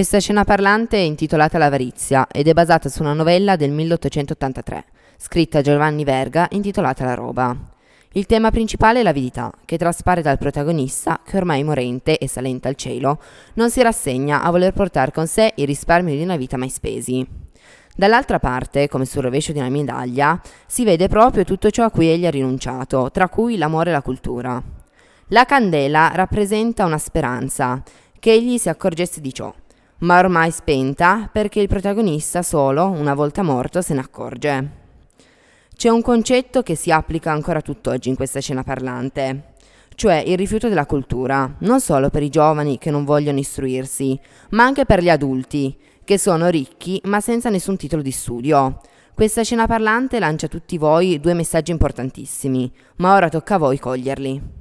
Questa scena parlante è intitolata L'avarizia ed è basata su una novella del 1883, scritta da Giovanni Verga, intitolata La roba. Il tema principale è l'avidità, che traspare dal protagonista, che ormai morente e salente al cielo, non si rassegna a voler portare con sé i risparmi di una vita mai spesi. Dall'altra parte, come sul rovescio di una medaglia, si vede proprio tutto ciò a cui egli ha rinunciato, tra cui l'amore e la cultura. La candela rappresenta una speranza, che egli si accorgesse di ciò, ma ormai spenta perché il protagonista solo, una volta morto, se ne accorge. C'è un concetto che si applica ancora tutt'oggi in questa scena parlante, cioè il rifiuto della cultura, non solo per i giovani che non vogliono istruirsi, ma anche per gli adulti, che sono ricchi ma senza nessun titolo di studio. Questa scena parlante lancia a tutti voi due messaggi importantissimi, ma ora tocca a voi coglierli.